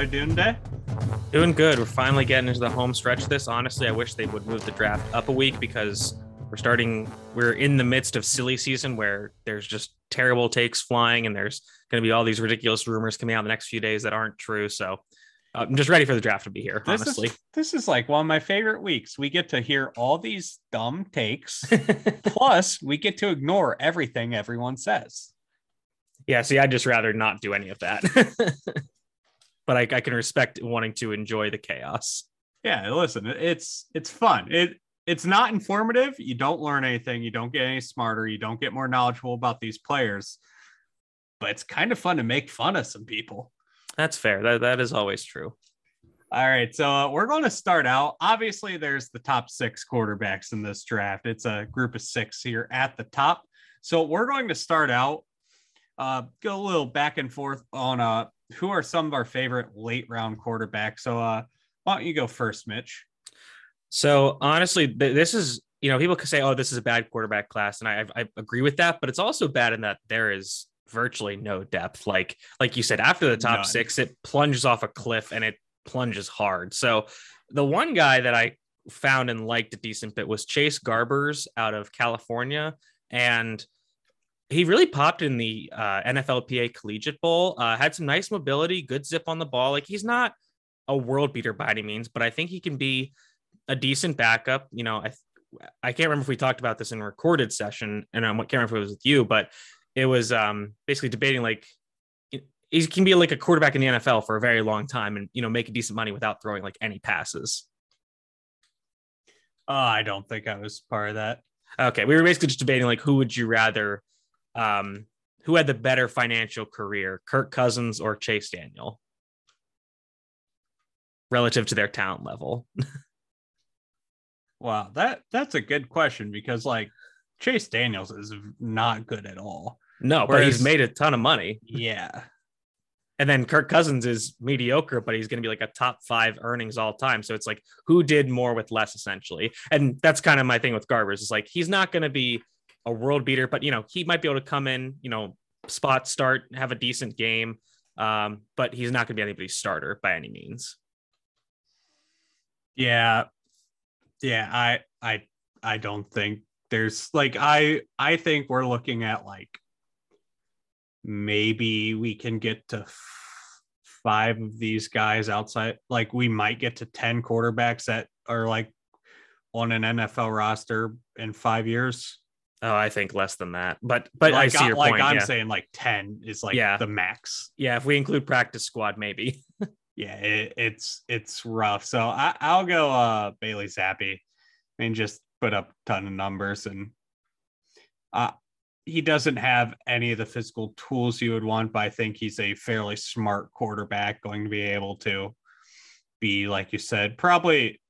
Mitch, you doing today? Doing good. We're finally getting into the home stretch. This honestly, I wish they would move the draft up a week because we're starting. We're in the midst of silly season where there's just terrible takes flying, and there's going to be all these ridiculous rumors coming out in the next few days that aren't true. So uh, I'm just ready for the draft to be here. This honestly, is this is like one of my favorite weeks. We get to hear all these dumb takes, plus we get to ignore everything everyone says. yeah. See, I'd just rather not do any of that. but I, I can respect wanting to enjoy the chaos. Yeah, listen, it's it's fun. It it's not informative. You don't learn anything. You don't get any smarter. You don't get more knowledgeable about these players. But it's kind of fun to make fun of some people. That's fair. That that is always true. All right, so uh, we're going to start out. Obviously, there's the top six quarterbacks in this draft. It's a group of six here at the top. So we're going to start out, uh, go a little back and forth on uh, who are some of our favorite late round quarterbacks. So uh, why don't you go first, Mitch? So honestly, th- this is you know people could say, "Oh, this is a bad quarterback class," and I, I agree with that. But it's also bad in that there is virtually no depth. Like like you said, after the top None. six, it plunges off a cliff and it plunges hard. So the one guy that I found and liked a decent bit was Chase Garbers out of California, and he really popped in the uh, NFLPA Collegiate Bowl. Uh, had some nice mobility, good zip on the ball. Like he's not a world beater by any means, but I think he can be a decent backup. You know, I I can't remember if we talked about this in a recorded session, and I can't remember if it was with you, but it was um, basically debating like he can be like a quarterback in the NFL for a very long time, and you know make a decent money without throwing like any passes. Uh, I don't think I was part of that. Okay, we were basically just debating like who would you rather, um, who had the better financial career, Kirk Cousins or Chase Daniel, relative to their talent level. Wow, that that's a good question because like Chase Daniels is not good at all. No, but he's made a ton of money. Yeah. And then Kirk Cousins is mediocre, but he's going to be like a top five earnings all time. So it's like, who did more with less, essentially? And that's kind of my thing with Garbers. It's like he's not going to be a world beater, but you know he might be able to come in, you know, spot start, have a decent game, um, but he's not to be anybody's starter by any means. Yeah. Yeah, I I I don't think there's like I I think we're looking at like maybe we can get to f- five of these guys outside like we might get to 10 quarterbacks that are like on an NFL roster in 5 years. Oh, I think less than that, but but like, I see your like point. I'm yeah. saying like 10 is like Yeah. the max. yeah, if we include practice squad, maybe. yeah, it, it's it's rough. So I, I'll go uh Bailey Zappe and just put up a ton of numbers and uh he doesn't have any of the physical tools you would want, but I think he's a fairly smart quarterback going to be able to be, like you said, probably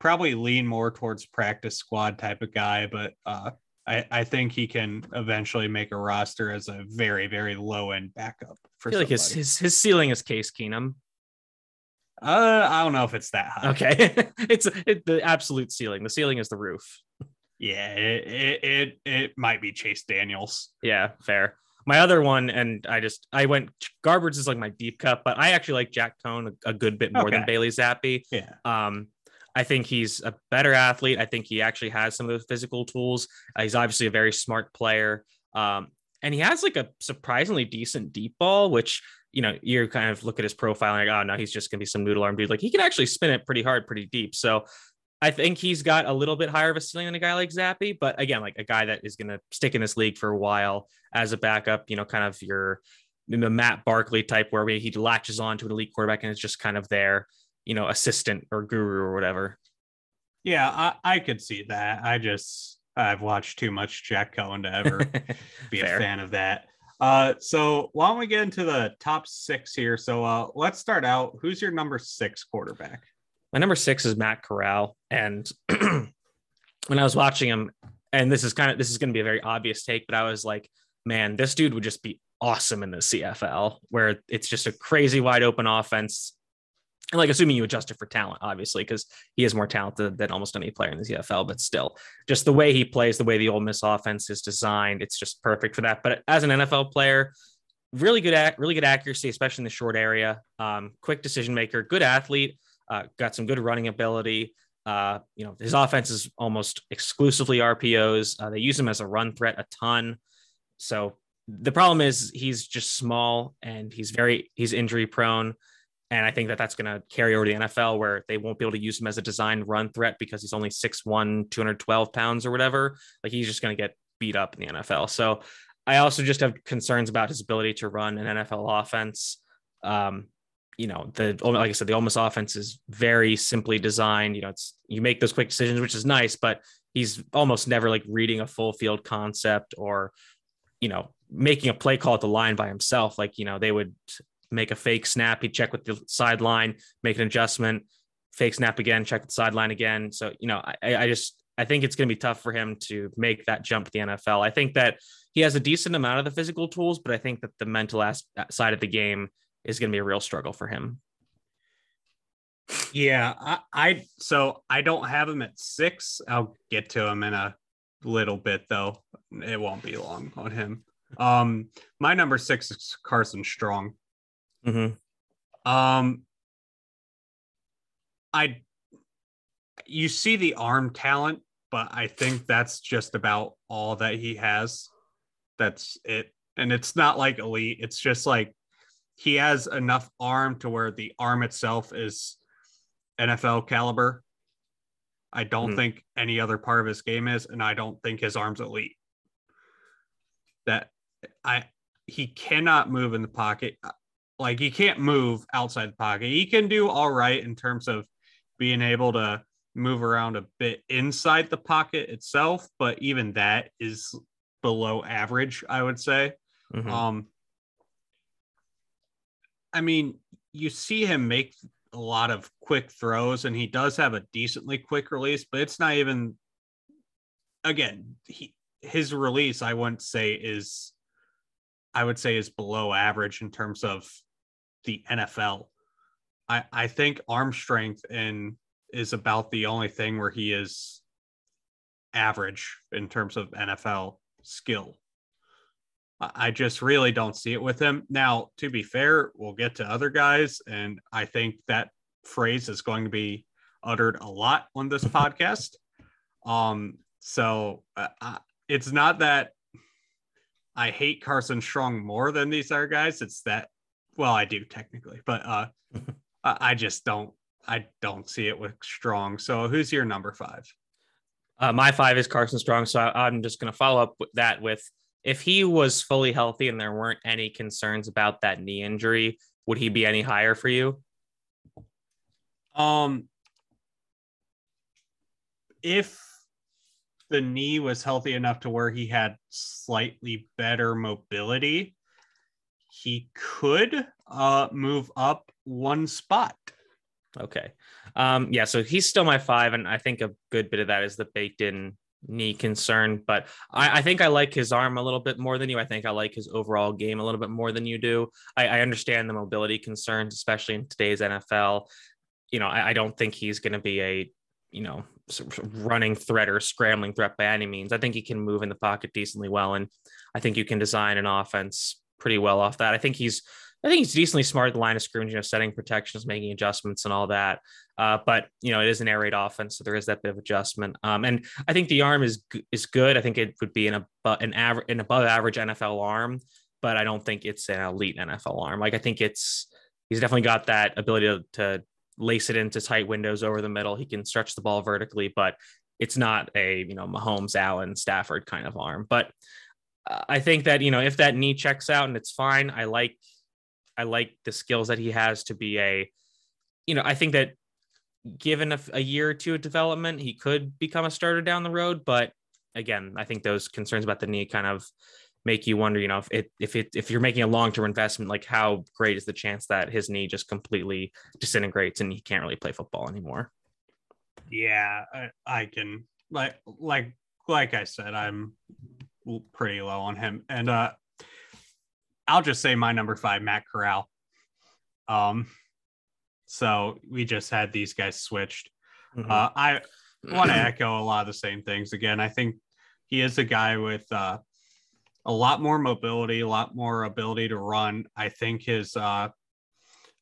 probably lean more towards practice squad type of guy, but uh I, I think he can eventually make a roster as a very, very low end backup for I feel like his, his his ceiling is Case Keenum. Uh, I don't know if it's that high. Okay, it's it, the absolute ceiling. The ceiling is the roof. Yeah, it, it it it might be Chase Daniels. Yeah, fair. My other one, and I just I went Garbers is like my deep cut, but I actually like Jack Coan a, a good bit more than Bailey Zappe. Yeah. Um, I think he's a better athlete. I think he actually has some of the physical tools. Uh, he's obviously a very smart player. Um, and he has like a surprisingly decent deep ball, which you know you kind of look at his profile and like, oh no, he's just gonna be some noodle arm dude. Like he can actually spin it pretty hard, pretty deep. So I think he's got a little bit higher of a ceiling than a guy like Zappe, but again, like a guy that is gonna stick in this league for a while as a backup. You know, kind of your the Matt Barkley type, where he latches on to an elite quarterback and is just kind of there. You know, assistant or guru or whatever. Yeah, I, I could see that. I just I've watched too much Jack Coan to ever be a fan of that. Uh, so why don't we get into the top six here? So uh, let's start out. Who's your number six quarterback? My number six is Matt Corral, and when I was watching him, and this is kind of this is going to be a very obvious take, but I was like, man, this dude would just be awesome in the CFL, where it's just a crazy wide open offense. And like assuming you adjust it for talent, obviously, because he is more talented than almost any player in the CFL, but still, just the way he plays, the way the Ole Miss offense is designed, it's just perfect for that. But as an NFL player, really good at really good accuracy, especially in the short area. Um, quick decision maker, good athlete, uh, got some good running ability. Uh, you know, his offense is almost exclusively RPOs. Uh, they use him as a run threat a ton. So the problem is he's just small and he's very he's injury prone. And I think that that's going to carry over to the NFL where they won't be able to use him as a design run threat because he's only 6'1, 212 pounds or whatever. Like he's just going to get beat up in the NFL. So I also just have concerns about his ability to run an NFL offense. Um, you know, the like I said, the Miss offense is very simply designed. You know, it's you make those quick decisions, which is nice, but he's almost never like reading a full field concept or, you know, making a play call at the line by himself. Like, you know, they would make a fake snap, he'd check with the sideline, make an adjustment, fake snap again, check the sideline again. So, you know, I, I just I think it's going to be tough for him to make that jump to the NFL. I think that he has a decent amount of the physical tools, but I think that the mental as- side of the game is going to be a real struggle for him. Yeah, I, I so I don't have him at six. I'll get to him in a little bit though. It won't be long on him. Um, my number six is Carson Strong. Mm-hmm. Um, I you see the arm talent, but I think that's just about all that he has. That's it. And it's not like elite. It's just like he has enough arm to where the arm itself is NFL caliber. I don't Mhm. think any other part of his game is, and I don't think his arm's elite. That I he cannot move in the pocket. Like he can't move outside the pocket. He can do all right in terms of being able to move around a bit inside the pocket itself, but even that is below average, I would say. Mhm. Um, I mean, you see him make a lot of quick throws, and he does have a decently quick release, but it's not even. Again, he his release, I wouldn't say is, I would say is below average in terms of the NFL. I I think arm strength and is about the only thing where he is average in terms of NFL skill. I just really don't see it with him. Now, to be fair, we'll get to other guys, and I think that phrase is going to be uttered a lot on this podcast. Um, so uh, I, it's not that I hate Carson Strong more than these other guys. It's that, well, I do technically, but uh, I, I just don't. I don't see it with Strong. So, who's your number five? Uh, my five is Carson Strong, so I, I'm just going to follow up with that with if he was fully healthy and there weren't any concerns about that knee injury, would he be any higher for you? Um, if the knee was healthy enough to where he had slightly better mobility, he could uh move up one spot. Okay. Um, yeah, so he's still my five, and I think a good bit of that is the baked in knee concern. But I, I think I like his arm a little bit more than you. I think I like his overall game a little bit more than you do. I, I understand the mobility concerns, especially in today's NFL. You know, I, I don't think he's going to be a, you know, running threat or scrambling threat by any means. I think he can move in the pocket decently well, and I think you can design an offense pretty well off that. I think he's I think he's decently smart at the line of scrimmage, you know, setting protections, making adjustments, and all that. Uh, but you know, it is an air raid offense, so there is that bit of adjustment. Um, and I think the arm is is good. I think it would be an above an average, an above average NFL arm, but I don't think it's an elite NFL arm. Like I think it's he's definitely got that ability to, to lace it into tight windows over the middle. He can stretch the ball vertically, but it's not a you know Mahomes, Allen, Stafford kind of arm. But Uh, I think that you know if that knee checks out and it's fine, I like I like the skills that he has to be a you know, I think that given a, a year or two of development, he could become a starter down the road. But again, I think those concerns about the knee kind of make you wonder, you know, if it if it if you're making a long term investment, like how great is the chance that his knee just completely disintegrates and he can't really play football anymore? Yeah, I, I can like like like I said, I'm pretty low on him, and uh, I'll just say my number five, Matt Corral. Um, so we just had these guys switched. Mm-hmm. Uh, I want to echo a lot of the same things again. I think he is a guy with uh, a lot more mobility, a lot more ability to run. I think his, uh,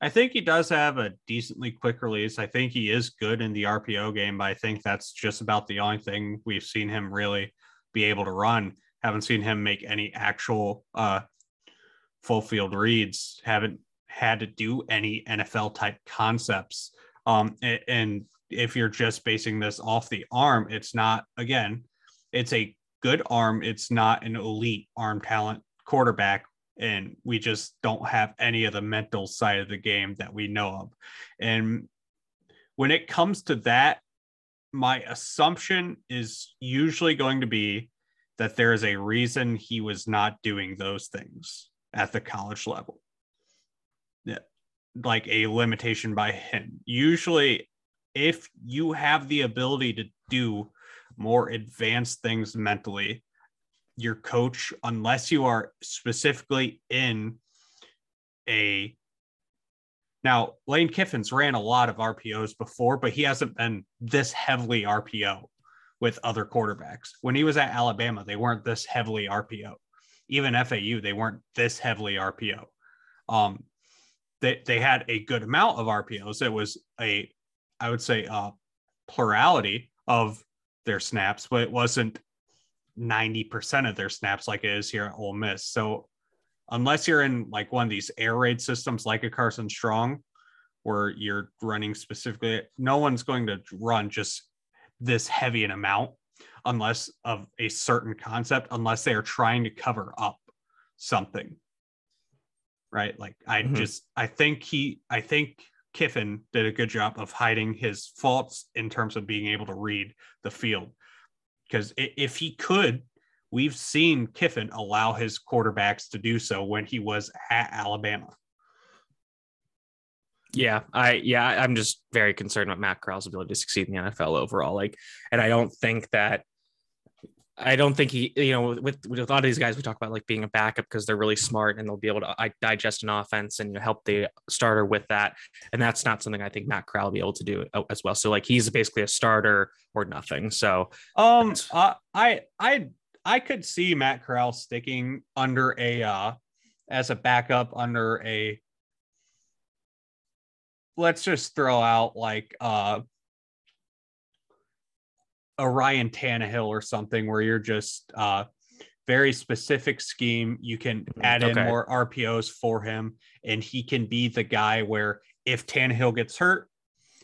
I think he does have a decently quick release. I think he is good in the RPO game, but I think that's just about the only thing we've seen him really be able to run. Haven't seen him make any actual uh, full field reads. Haven't had to do any NFL type concepts. Um, and if you're just basing this off the arm, it's not, again, it's a good arm. It's not an elite arm talent quarterback. And we just don't have any of the mental side of the game that we know of. And when it comes to that, my assumption is usually going to be that there is a reason he was not doing those things at the college level. Yeah, like a limitation by him. Usually, if you have the ability to do more advanced things mentally, your coach, unless you are specifically in a now, Lane Kiffin's ran a lot of RPOs before, but he hasn't been this heavily RPO with other quarterbacks. When he was at Alabama, they weren't this heavily RPO. Even FAU, they weren't this heavily RPO. Um, they, they had a good amount of RPOs. It was a, I would say, a plurality of their snaps, but it wasn't 90% of their snaps like it is here at Ole Miss. So unless you're in like one of these air raid systems like a Carson Strong, where you're running specifically, no one's going to run just this heavy an amount unless of a certain concept, unless they are trying to cover up something. Right. Like I mm-hmm. just I think he I think Kiffin did a good job of hiding his faults in terms of being able to read the field. Because if he could, we've seen Kiffin allow his quarterbacks to do so when he was at Alabama. Yeah, I yeah, I'm just very concerned about Matt Corral's ability to succeed in the NFL overall. Like, and I don't think that I don't think he, you know, with, with a lot of these guys, we talk about like being a backup because they're really smart and they'll be able to I, digest an offense and you know, help the starter with that. And that's not something I think Matt Corral will be able to do uh, as well. So like he's basically a starter or nothing. So um, uh, I I I could see Matt Corral sticking under a uh as a backup under a let's just throw out like uh a Ryan Tannehill or something where you're just uh very specific scheme. You can mm-hmm. add in okay. more RPOs for him, and he can be the guy where if Tannehill gets hurt,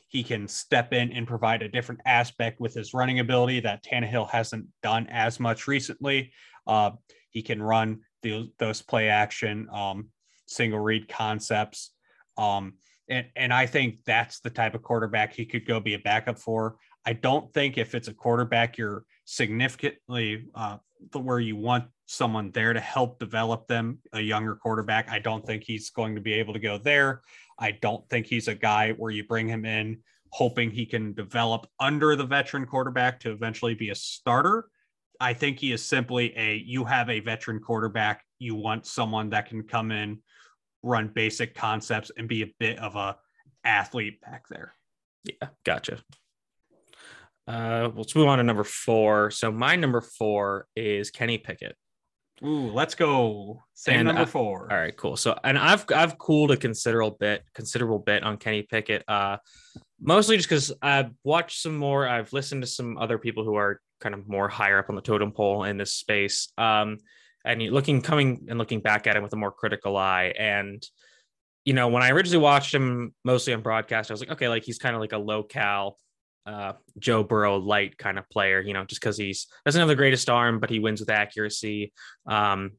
he can step in and provide a different aspect with his running ability that Tannehill hasn't done as much recently. Uh, he can run the, those play action, um, single read concepts. Um, and, and I think that's the type of quarterback he could go be a backup for. I don't think if it's a quarterback you're significantly uh, where you want someone there to help develop them, a younger quarterback, I don't think he's going to be able to go there. I don't think he's a guy where you bring him in hoping he can develop under the veteran quarterback to eventually be a starter. I think he is simply a you have a veteran quarterback, you want someone that can come in run basic concepts and be a bit of a athlete back there. Yeah, gotcha. Uh, let's move on to number four. So my number four is Kenny Pickett. Ooh, let's go. Same and number four. all right, cool. So, and I've I've cooled a considerable bit, considerable bit on Kenny Pickett. Uh, mostly just because I've watched some more. I've listened to some other people who are kind of more higher up on the totem pole in this space. Um, and looking coming and looking back at him with a more critical eye. And you know when i originally watched him mostly on broadcast i was like okay like he's kind of like a low cal uh, joe burrow light kind of player you know just because he's doesn't have the greatest arm but he wins with accuracy. Um,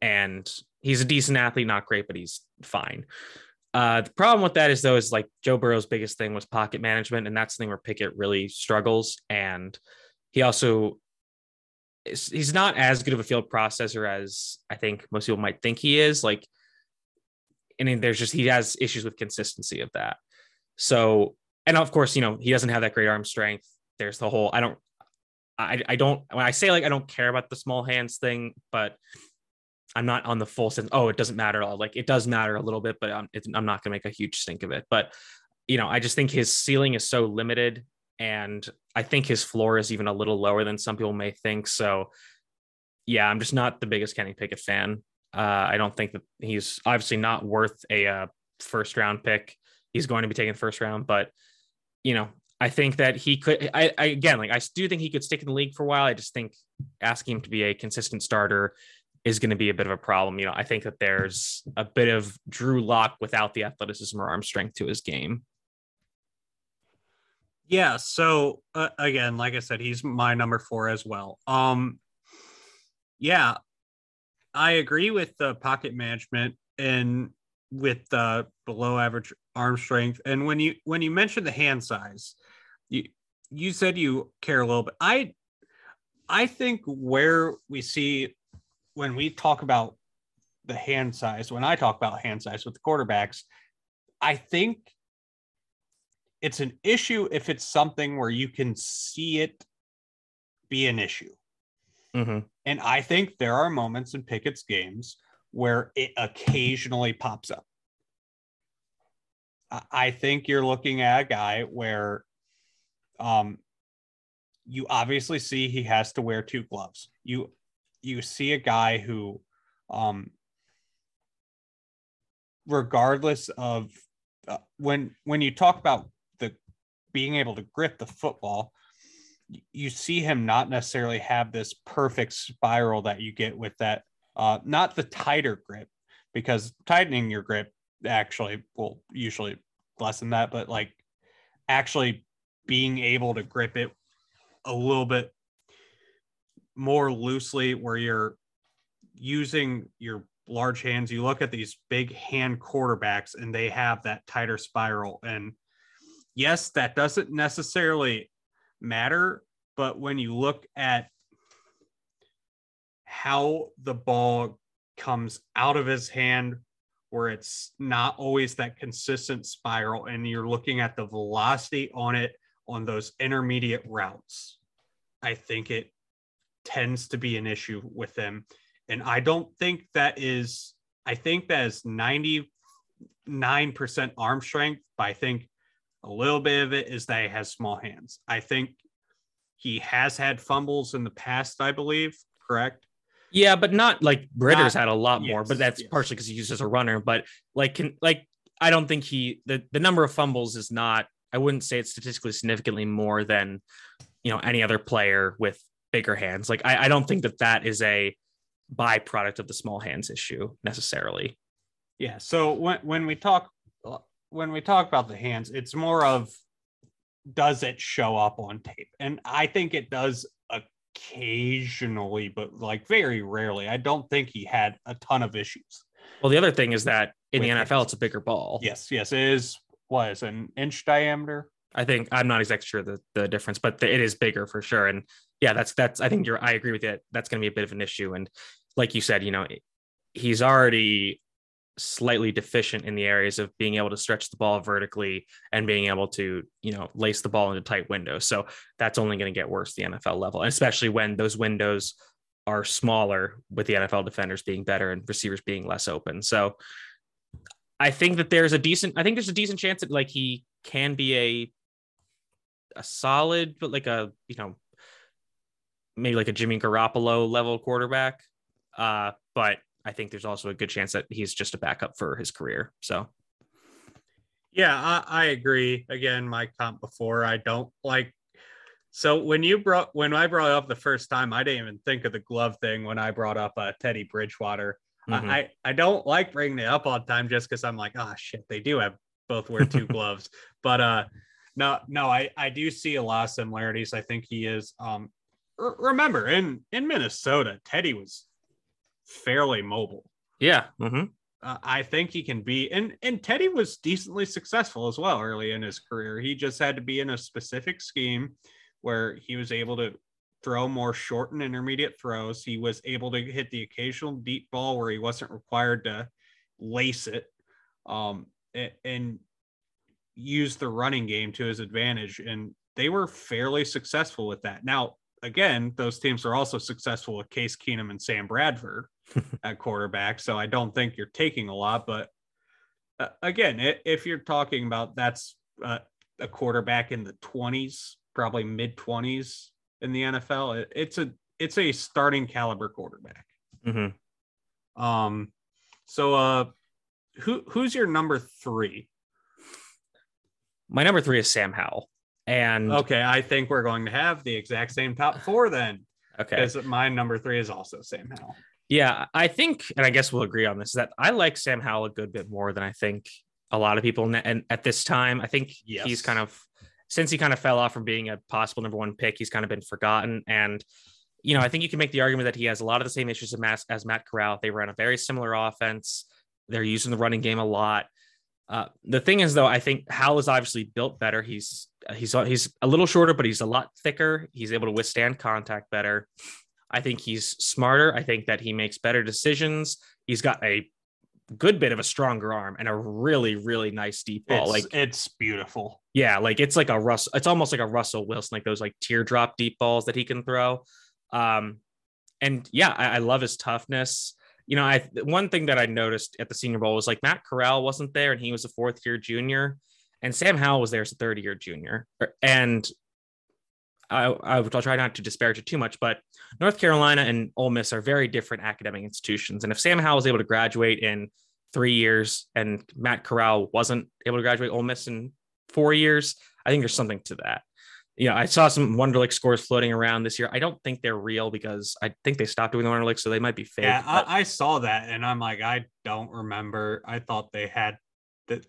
and he's a decent athlete not great but he's fine. Uh, the problem with that is though is like Joe Burrow's biggest thing was pocket management, and that's the thing where Pickett really struggles. And he also he's not as good of a field processor as I think most people might think he is. Like, and there's just he has issues with consistency of that. So, and of course, you know, he doesn't have that great arm strength. There's the whole I don't, I I don't when I say like I don't care about the small hands thing, but I'm not on the full sense. Oh, it doesn't matter at all. Like it does matter a little bit, but I'm, I'm not to make a huge stink of it. But you know, I just think his ceiling is so limited, and I think his floor is even a little lower than some people may think. So, yeah, I'm just not the biggest Kenny Pickett fan. Uh, I don't think that he's obviously not worth a uh, first round pick. He's going to be taken first round, but you know, I think that he could. I, I again, like I do think he could stick in the league for a while. I just think asking him to be a consistent starter is going to be a bit of a problem. You know, I think that there's a bit of Drew Lock without the athleticism or arm strength to his game. Yeah. So uh, again, like I said, he's my number four as well. Um, yeah, I agree with the pocket management and with the below average arm strength. And when you when you mentioned the hand size, you you said you care a little bit. I I think where we see when we talk about the hand size, when I talk about hand size with the quarterbacks, I think it's an issue if it's something where you can see it be an issue. Mm-hmm. And I think there are moments in Pickett's games where it occasionally pops up. I think you're looking at a guy where um, you obviously see he has to wear two gloves. You you see a guy who, um, regardless of uh, when when you talk about being able to grip the football, you see him not necessarily have this perfect spiral that you get with that. Uh, not the tighter grip, because tightening your grip actually will usually lessen that, but like actually being able to grip it a little bit more loosely where you're using your large hands. You look at these big hand quarterbacks and they have that tighter spiral. And yes, that doesn't necessarily matter, but when you look at how the ball comes out of his hand, where it's not always that consistent spiral, and you're looking at the velocity on it on those intermediate routes, I think it tends to be an issue with them. And I don't think that is, I think that is 99% arm strength, but I think a little bit of it is that he has small hands. I think he has had fumbles in the past, I believe, correct? Yeah, but not like Ridder's not, had a lot yes, more, but that's yes. partially because he uses a runner. But like, can like, I don't think he the the number of fumbles is not. I wouldn't say it's statistically significantly more than you know any other player with bigger hands. Like I, I don't think that that is a byproduct of the small hands issue necessarily. Yeah. So when when we talk when we talk about the hands, it's more of does it show up on tape? And I think it does occasionally, but like very rarely. I don't think he had a ton of issues. Well, the other thing is that in the NFL, it's a bigger ball. Yes, yes, it is. Was an inch diameter? I think I'm not exactly sure the, the difference, but the, it is bigger for sure. And yeah, that's that's I think you're I agree with you. That's going to be a bit of an issue. And like you said, you know, he's already slightly deficient in the areas of being able to stretch the ball vertically and being able to, you know, lace the ball into tight windows. So that's only going to get worse the NFL level, and especially when those windows are smaller with the NFL defenders being better and receivers being less open. So I think that there's a decent I think there's a decent chance that like he can be a a solid, but like a you know maybe like a Jimmy Garoppolo level quarterback. Uh, but I think there's also a good chance that he's just a backup for his career. So. Yeah, I, I agree. Again, my comp before, I don't like. So when you brought when I brought up the first time, I didn't even think of the glove thing when I brought up uh, Teddy Bridgewater. Mm-hmm. I I don't like bringing it up all the time just because I'm like, oh shit, they do have both wear two gloves. But uh, no, no, I, I do see a lot of similarities. I think he is. Um, r- remember in in Minnesota, Teddy was fairly mobile. Yeah. Mm-hmm. uh, I think he can be. And and Teddy was decently successful as well early in his career. He just had to be in a specific scheme where he was able to throw more short and intermediate throws. He was able to hit the occasional deep ball where he wasn't required to lace it. Um, and, and use the running game to his advantage. And they were fairly successful with that. Now, again, those teams are also successful with Case Keenum and Sam Bradford at quarterback. So I don't think you're taking a lot. But uh, again, if you're talking about that's uh, a quarterback in the 20s, probably mid 20s in the NFL, it, it's a it's a starting caliber quarterback. Mm-hmm. Um, so uh, who who's your number three? My number three is Sam Howell. And okay, I think we're going to have the exact same top four then. Okay. Because my number three is also Sam Howell. Yeah, I think, and I guess we'll agree on this, that I like Sam Howell a good bit more than I think a lot of people. And at this time, I think yes. he's kind of, since he kind of fell off from being a possible number one pick, he's kind of been forgotten. And, you know, I think you can make the argument that he has a lot of the same issues as Matt, as Matt Corral. They run a very similar offense. They're using the running game a lot. Uh, the thing is, though, I think Howell is obviously built better. He's he's he's a little shorter, but he's a lot thicker. He's able to withstand contact better. I think he's smarter. I think that he makes better decisions. He's got a good bit of a stronger arm and a really really nice deep ball. It's, like it's beautiful. Yeah, like it's like a Russ. It's almost like a Russell Wilson, like those like teardrop deep balls that he can throw. Um, and yeah, I, I love his toughness you know, I one thing that I noticed at the Senior Bowl was like Matt Corral wasn't there, and he was a fourth year junior, and Sam Howell was there as a third year junior. And I, I will try not to disparage it too much, but North Carolina and Ole Miss are very different academic institutions. And if Sam Howell was able to graduate in three years and Matt Corral wasn't able to graduate Ole Miss in four years, I think there's something to that you know, I saw some Wonderlic scores floating around this year. I don't think they're real because I think they stopped doing the Wonderlic, so they might be fake. Yeah, but... I, I, saw that, and I'm like, I don't remember. I thought they had that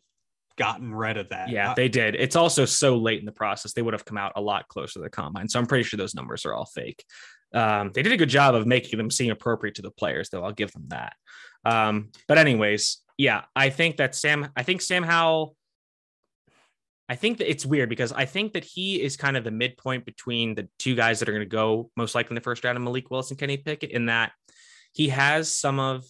gotten rid of that. Yeah, they did. It's also so late in the process; they would have come out a lot closer to the combine. So I'm pretty sure those numbers are all fake. Um, they did a good job of making them seem appropriate to the players, though. I'll give them that. Um, but anyways, yeah, I think that Sam. I think Sam Howell I think that it's weird because I think that he is kind of the midpoint between the two guys that are going to go most likely in the first round of Malik Willis and Kenny Pickett in that he has some of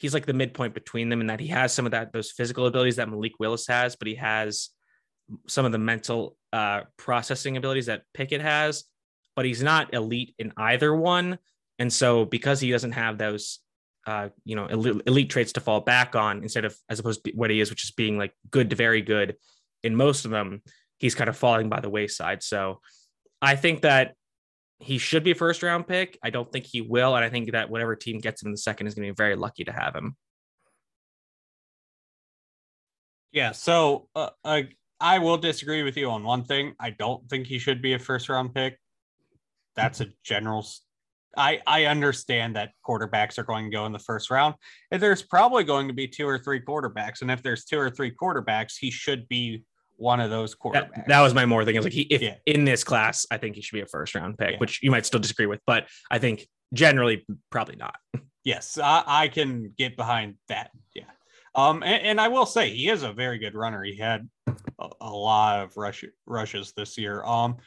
he's like the midpoint between them in that he has some of that those physical abilities that Malik Willis has, but he has some of the mental uh, processing abilities that Pickett has, but he's not elite in either one. And so because he doesn't have those uh, you know elite, elite traits to fall back on instead of as opposed to what he is, which is being like good to very good in most of them, he's kind of falling by the wayside. So I think that he should be a first round pick. I don't think he will. And I think that whatever team gets him in the second is going to be very lucky to have him. Yeah. So uh, uh, I will disagree with you on one thing. I don't think he should be a first round pick. That's a general. I, I understand that quarterbacks are going to go in the first round. And there's probably going to be two or three quarterbacks. And if there's two or three quarterbacks, he should be one of those quarterbacks. That, that was my more thing. I was like he, if yeah. in this class, I think he should be a first round pick, yeah. which you might still disagree with, but I think generally probably not. Yes, I, I can get behind that. Yeah. Um, and, and, I will say he is a very good runner. He had a, a lot of rush rushes this year. Um,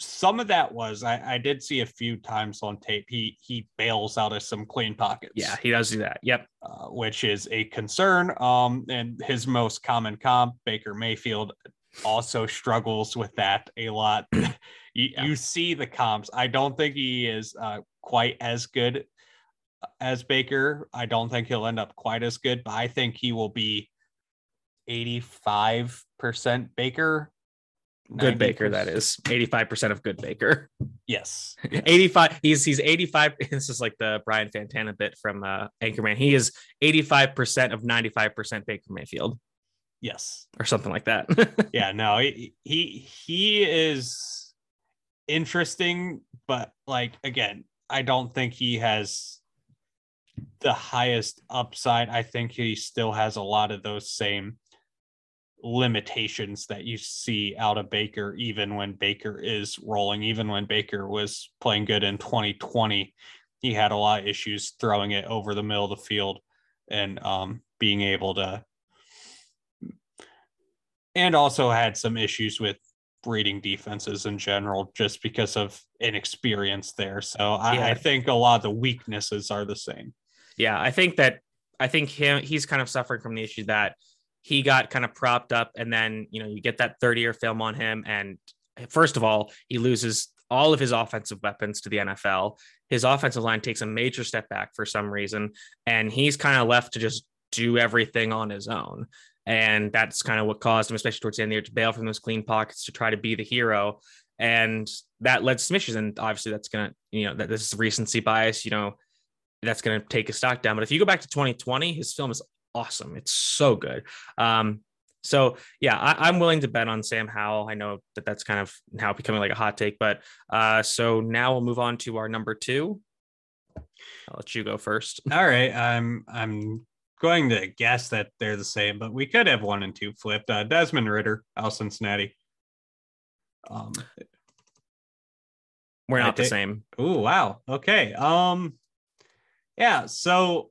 some of that was I, I, did see a few times on tape he he bails out of some clean pockets. Yeah he does do that. Yep. Uh, which is a concern um and his most common comp baker mayfield also struggles with that a lot. You, yeah. you see the comps. I don't think he is uh, quite as good as baker. I don't think he'll end up quite as good but i think he will be 85% baker good baker that is. 85% of good baker. Yes, yes. 85 he's he's 85 this is like the brian fantana bit from uh anchorman. He is 85% of 95% baker mayfield. Yes. Or something like that. Yeah no he, he he is interesting but like again i don't think he has the highest upside. I think he still has a lot of those same limitations that you see out of Baker, even when Baker is rolling, even when Baker was playing good in 2020. He had a lot of issues throwing it over the middle of the field. and um, being able to, and also had some issues with reading defenses in general just because of inexperience there. So I, Yeah. I think a lot of the weaknesses are the same. Yeah, I think that I think him he's kind of suffering from the issue that he got kind of propped up, and then you know you get that 30 year film on him, and first of all, he loses all of his offensive weapons to the NFL. His offensive line takes a major step back for some reason, and he's kind of left to just do everything on his own. And that's kind of what caused him, especially towards the end of the year, to bail from those clean pockets to try to be the hero. And that led to some issues. And obviously, that's going to, you know, that this is recency bias, you know, that's going to take his stock down. But if you go back to 2020, his film is awesome. It's so good. Um, so yeah, I, I'm willing to bet on Sam Howell. I know that that's kind of now becoming like a hot take, but uh, so now we'll move on to our number two. I'll let you go first. All right, I'm I'm going to guess that they're the same, but we could have one and two flipped. Uh, Desmond Ridder, out Cincinnati. Um. We're not the same. Oh wow. Okay. Um. Yeah. So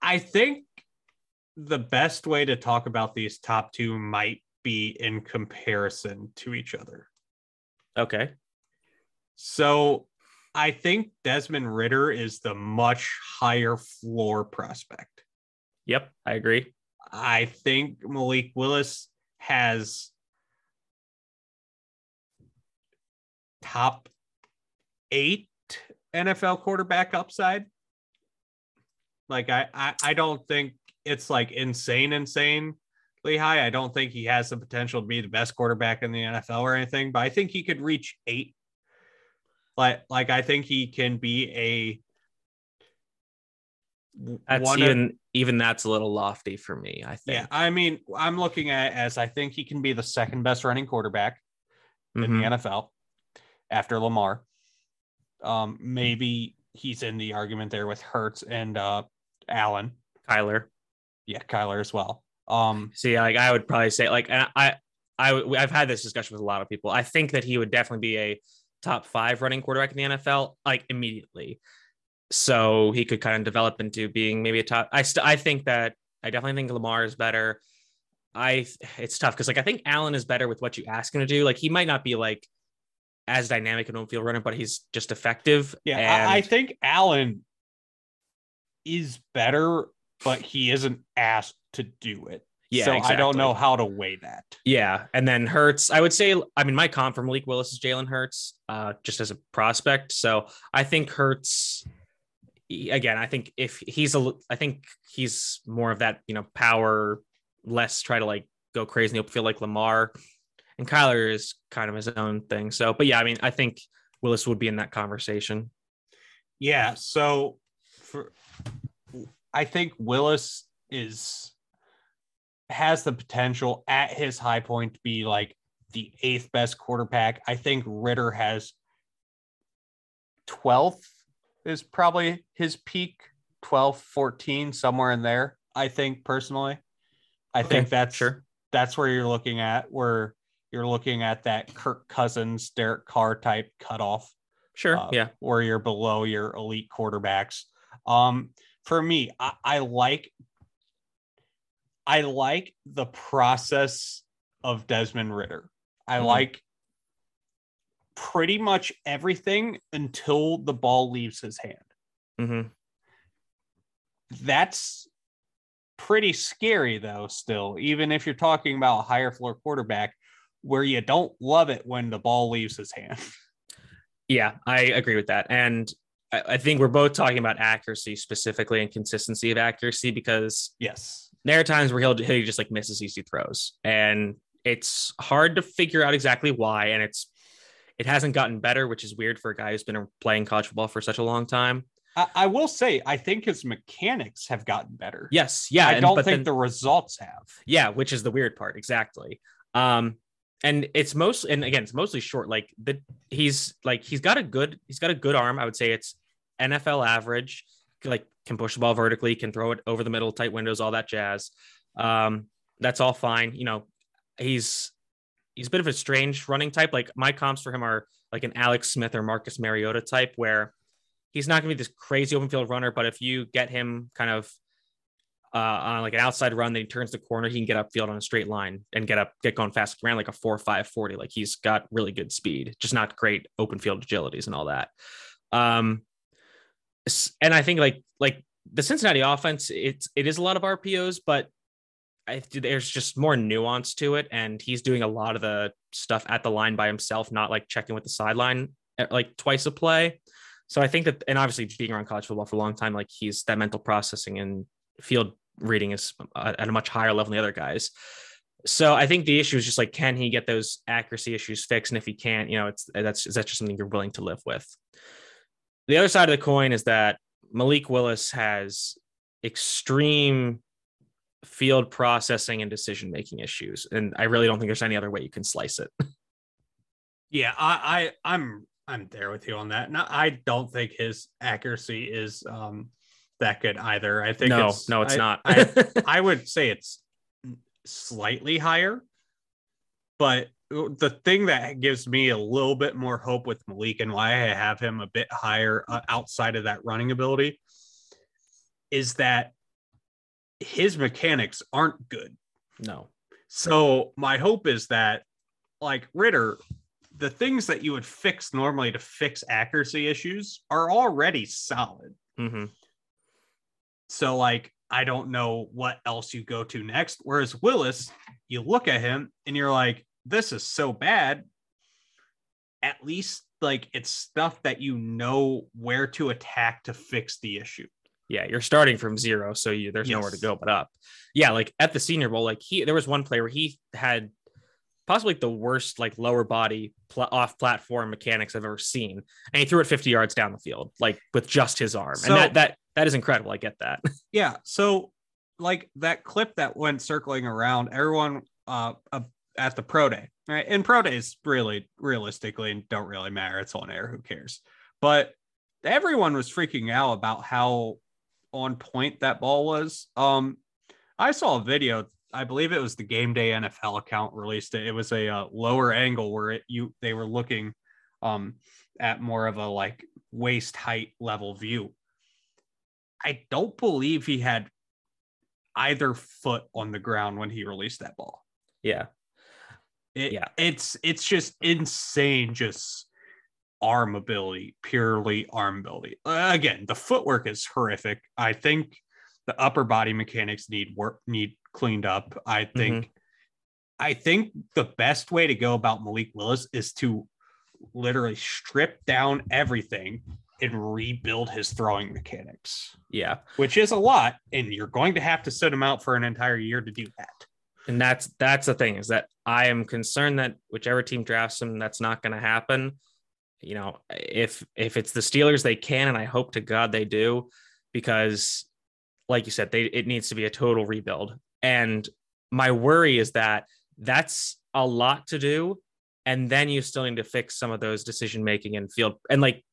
I think the best way to talk about these top two might be in comparison to each other. Okay. So I think Desmond Ridder is the much higher floor prospect. Yep, I agree. I think Malik Willis has top eight NFL quarterback upside. Like I, I, I don't think it's like insane, insanely high. I don't think he has the potential to be the best quarterback in the NFL or anything, but I think he could reach eight. Like, like I think he can be a That's one of- even even that's a little lofty for me. I think. yeah, I mean, I'm looking at it as I think he can be the second best running quarterback in Mhm. the NFL after Lamar. Um, maybe he's in the argument there with Hurts and uh Allen. Kyler. Yeah, Kyler as well. Um, See, like I would probably say, like and I, I, I've had this discussion with a lot of people. I think that he would definitely be a top five running quarterback in the NFL, like immediately. So he could kind of develop into being maybe a top. I, st- I think that I definitely think Lamar is better. I, it's tough because like I think Allen is better with what you ask him to do. Like he might not be like as dynamic an field runner, but he's just effective. yeah, and I, I think Allen is better, but he isn't asked to do it. Yeah, so I don't know how to weigh that. Yeah, and then Hurts, I would say, I mean, my comp for Malik Willis is Jalen Hurts, uh, just as a prospect. So I think Hurts, again, I think if he's a, I think he's more of that, you know, power, less try to like go crazy and the open field like Lamar, and Kyler is kind of his own thing. So, but yeah, I mean, I think Willis would be in that conversation. Yeah, so for I think Willis is has the potential at his high point to be like the eighth best quarterback. I think Ridder has 12th is probably his peak, 12, 14, somewhere in there. I think personally. I think that's sure. that's where you're looking at where you're looking at that Kirk Cousins, Derek Carr type cutoff Sure. uh, yeah. where you're below your elite quarterbacks. Um, for me, I, I like I like the process of Desmond Ridder. I Mhm. like pretty much everything until the ball leaves his hand. hmm That's pretty scary though, still, even if you're talking about a higher floor quarterback where you don't love it when the ball leaves his hand. Yeah, I agree with that. And I, I think we're both talking about accuracy specifically and consistency of accuracy because yes. there are times where he'll, he'll just like misses easy throws and it's hard to figure out exactly why and it's it hasn't gotten better which is weird for a guy who's been playing college football for such a long time I, I will say, I think his mechanics have gotten better. yes yeah I and- don't think then- the results have. yeah which is the weird part exactly um and it's most and again it's mostly short like the he's like he's got a good he's got a good arm i would say it's nfl average like can push the ball vertically can throw it over the middle tight windows all that jazz um that's all fine you know he's he's a bit of a strange running type like my comps for him are like an alex smith or marcus mariota type where he's not going to be this crazy open field runner, but if you get him kind of uh, on like an outside run, then he turns the corner, he can get upfield on a straight line and get up, get going fast. Ran like a four five forty. Like he's got really good speed, just not great open field agilities and all that. Um, and I think like like the Cincinnati offense, it's it is a lot of RPOs, but I, there's just more nuance to it, and he's doing a lot of the stuff at the line by himself, not like checking with the sideline eh, like twice a play. So I think that, and obviously being around college football for a long time, like he's that mental processing and field reading is uh, at a much higher level than the other guys. So I think the issue is just like, can he get those accuracy issues fixed? And if he can't, you know, it's that's is that just something you're willing to live with? The other side of the coin is that Malik Willis has extreme field processing and decision making issues, and I really don't think there's any other way you can slice it. Yeah, I, I I'm I'm there with you on that. No, I don't think his accuracy is um that good either. I think no, it's, no, it's I, not. I, I would say it's slightly higher, but the thing that gives me a little bit more hope with Malik and why I have him a bit higher uh, outside of that running ability is that his mechanics aren't good. no, So my hope is that like Ridder, the things that you would fix normally to fix accuracy issues are already solid. hmm So like I don't know what else you go to next. Whereas Willis, you look at him and you're like, this is so bad. At least like it's stuff that you know where to attack to fix the issue. yeah, you're starting from zero, so you there's nowhere to go but up. Yeah, like at the Senior Bowl, like he there was one play where he had possibly the worst like lower body pl- off platform mechanics I've ever seen, and he threw it 50 yards down the field like with just his arm, So- and that that that is incredible. I get that. Yeah. So like that clip that went circling around, everyone uh, uh at the pro day, right? And pro days really realistically don't really matter. It's on air. Who cares? But everyone was freaking out about how on point that ball was. Um, I saw a video. I believe it was the Game Day NFL account released it. It was a uh, lower angle where it you they were looking um at more of a like waist height level view. I don't believe he had either foot on the ground when he released that ball. yeah, It, Yeah. it's it's just insane, just arm ability, purely arm ability. Again, the footwork is horrific. I think the upper body mechanics need work, need cleaned up. I mm-hmm. think, I think the best way to go about Malik Willis is to literally strip down everything and rebuild his throwing mechanics, yeah, which is a lot, and you're going to have to sit him out for an entire year to do that. And that's that's the thing is that I am concerned that whichever team drafts him, that's not going to happen. You know, if if it's the Steelers, they can, and I hope to God they do, because, like you said, they it needs to be a total rebuild. And my worry is that that's a lot to do, and then you still need to fix some of those decision making and field and like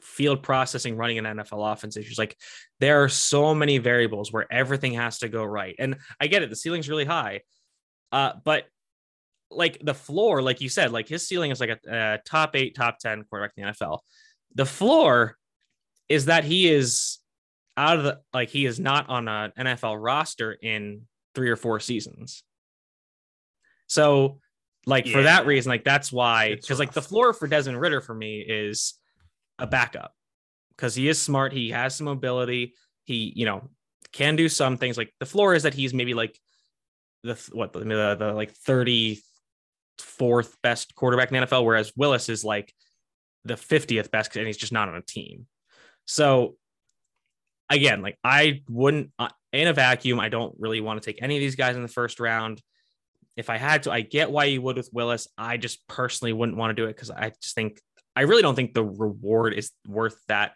field processing running an NFL offense issues. Like there are so many variables where everything has to go right. And I get it, the ceiling's really high. Uh, but like the floor, like you said, like his ceiling is like a, a top eight, top 10 quarterback in the NFL. The floor is that he is out of the like he is not on an NFL roster in three or four seasons. So, like for that reason, like that's why because like the floor for Desmond Ridder for me is a backup because he is smart, he has some mobility, he you know can do some things. Like the floor is that he's maybe like the what the, the, the like thirty fourth best quarterback in the NFL, whereas Willis is like the 50th best and he's just not on a team. So again, like I wouldn't uh, in a vacuum, I don't really want to take any of these guys in the first round. If I had to, I get why you would with Willis. I just personally wouldn't want to do it because I just think I really don't think the reward is worth that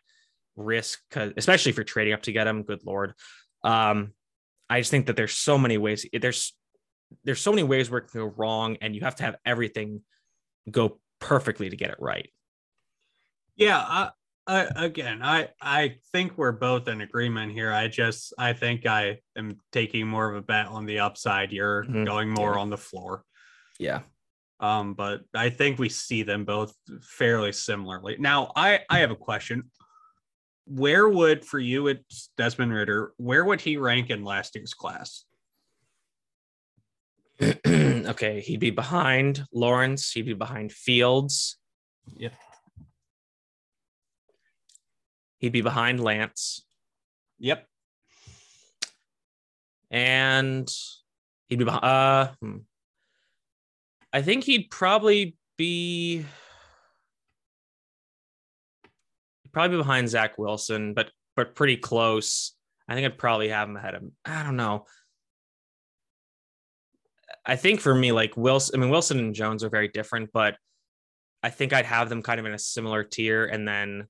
risk, especially for trading up to get him. Good lord, um, I just think that there's so many ways. There's there's so many ways where it can go wrong, and you have to have everything go perfectly to get it right. Yeah, I, I, again, I I think we're both in agreement here. I just I think I am taking more of a bet on the upside. You're Mhm. going more Yeah. on the floor. Yeah. Um, but I think we see them both fairly similarly. Now, I I have a question. where would for you it's Desmond Ridder, where would he rank in last year's class? okay, he'd be behind Lawrence. He'd be behind Fields. Yep. He'd be behind Lance. Yep. And he'd be behind. Uh, hmm. I think he'd probably be probably be behind Zach Wilson, but but pretty close. I think I'd probably have him ahead of him. I don't know. I think for me, like Wilson, I mean Wilson and Jones are very different, but I think I'd have them kind of in a similar tier, and then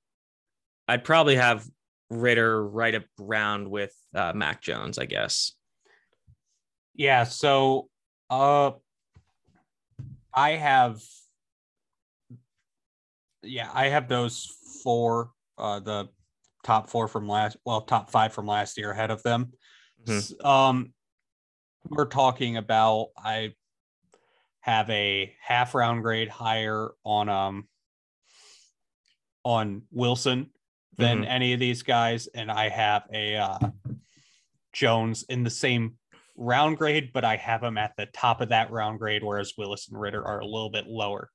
I'd probably have Ridder right around with uh, Mac Jones, I guess. Yeah. So, uh, I have, yeah, I have those four, uh, the top four from last, well, top five from last year ahead of them. Mhm. Um, we're talking about I have a half round grade higher on um on Wilson than Mhm. any of these guys, and I have a uh, Jones in the same round grade, but I have him at the top of that round grade, whereas Willis and Ridder are a little bit lower.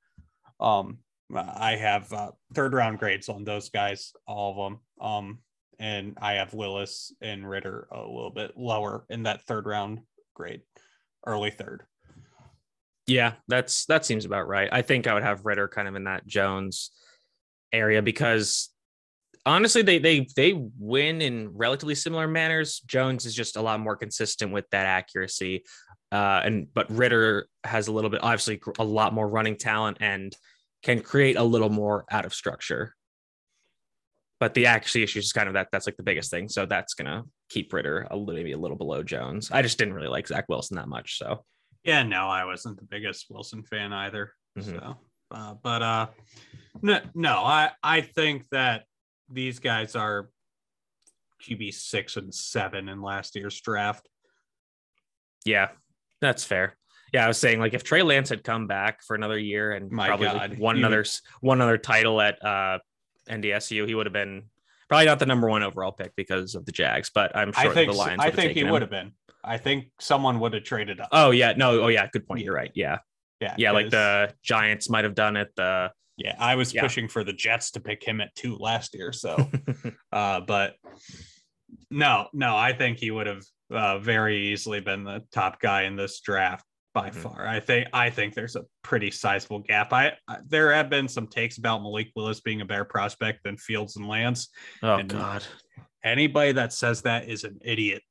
Um, I have uh, third round grades on those guys, all of them. Um, and I have Willis and Ridder a little bit lower in that third round grade, early third. Yeah, that's that seems about right. I think I would have Ridder kind of in that Jones area because honestly, they they they win in relatively similar manners. Jones is just a lot more consistent with that accuracy, uh, and but Ridder has a little bit, obviously, a lot more running talent and can create a little more out of structure. But the accuracy issue is kind of that. That's like the biggest thing. So that's gonna keep Ridder a little maybe a little below Jones. I just didn't really like Zach Wilson that much. So Yeah, no, I wasn't the biggest Wilson fan either. Mhm. So, uh, but uh, no, no, I I think that these guys are QB six and seven in last year's draft. Yeah, that's fair. Yeah, I was saying like if Trey Lance had come back for another year and My probably like, God, one he another would- one other title at uh NDSU, he would have been probably not the number one overall pick because of the Jags, but I'm sure I think the Lions. I would have think he would have been. I think someone would have traded up. Oh yeah, no, oh yeah, good point. You're right. Yeah, yeah, yeah, like the Giants might have done it. The yeah. I was yeah. pushing for the Jets to pick him at two last year. So, uh, but no, no, I think he would have uh, very easily been the top guy in this draft by Mhm. far. I think I think there's a pretty sizable gap. I, I there have been some takes about Malik Willis being a better prospect than Fields and Lance. oh And- god, Anybody that says that is an idiot.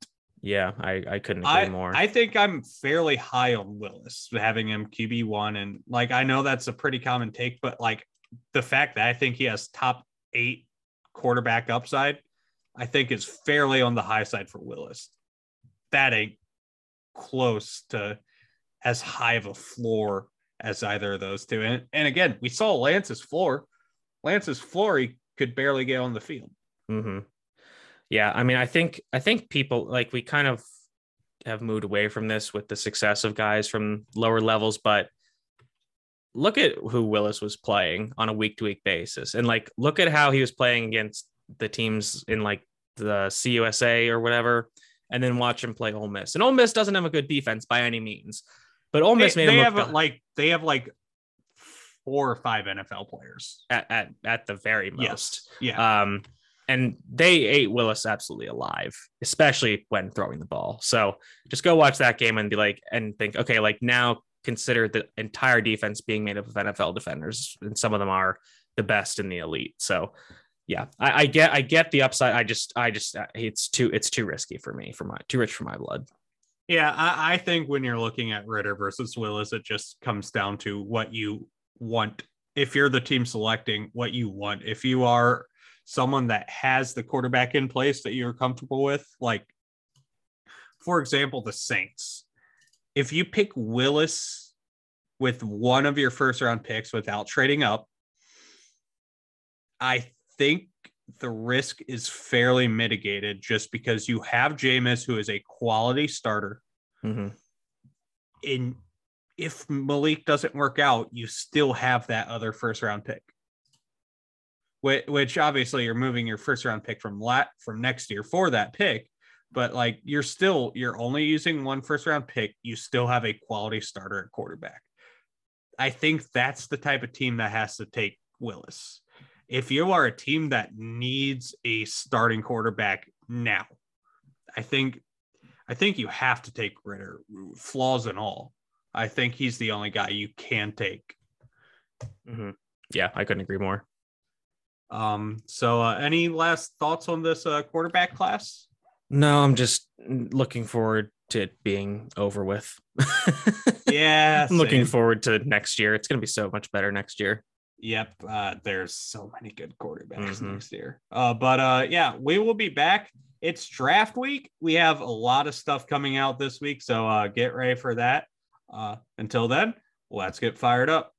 yeah, I I couldn't agree I, more. I think I'm fairly high on Willis, having him QB one, and like I know that's a pretty common take, but like the fact that I think he has top eight quarterback upside, I think is fairly on the high side for Willis. That ain't close to as high of a floor as either of those two. And and again, we saw Lance's floor. Lance's floor, he could barely get on the field. hmm Yeah, I mean, I think I think people like we kind of have moved away from this with the success of guys from lower levels, but look at who Willis was playing on a week to week basis, and like look at how he was playing against the teams in like the CUSA or whatever, and then watch him play Ole Miss. And Ole Miss doesn't have a good defense by any means, but Ole Miss They, made they have look like they have like four or five NFL players. at, at at the very most. Yes. Yeah. Um, and they ate Willis absolutely alive, especially when throwing the ball. So just go watch that game and be like, and think, okay, like now consider the entire defense being made up of NFL defenders, and some of them are the best in the elite. So yeah, I, I get, I get the upside. I just, I just, it's too, it's too risky for me, for my, too rich for my blood. Yeah, I, I think when you're looking at Ridder versus Willis, it just comes down to what you want. If you're the team selecting what you want, if you are someone that has the quarterback in place that you're comfortable with, like for example, the Saints, if you pick Willis with one of your first round picks without trading up, I think the risk is fairly mitigated just because you have Jameis, who is a quality starter. Mhm. In if Malik doesn't work out, you still have that other first round pick. which, which obviously you're moving your first round pick from lat from next year for that pick, but like you're still you're only using one first round pick. You still have a quality starter at quarterback. I think that's the type of team that has to take Willis. If you are a team that needs a starting quarterback now, I think I think you have to take Ridder, flaws and all. I think he's the only guy you can take. Mm-hmm. Yeah, I couldn't agree more. Um, so uh, any last thoughts on this uh, quarterback class? No, I'm just looking forward to it being over with. yeah, I'm looking forward to next year. It's going to be so much better next year. Yep, uh, there's so many good quarterbacks Mhm. next year. Uh, but uh, yeah, we will be back. It's draft week. We have a lot of stuff coming out this week, so uh, get ready for that. Uh, until then, let's get fired up.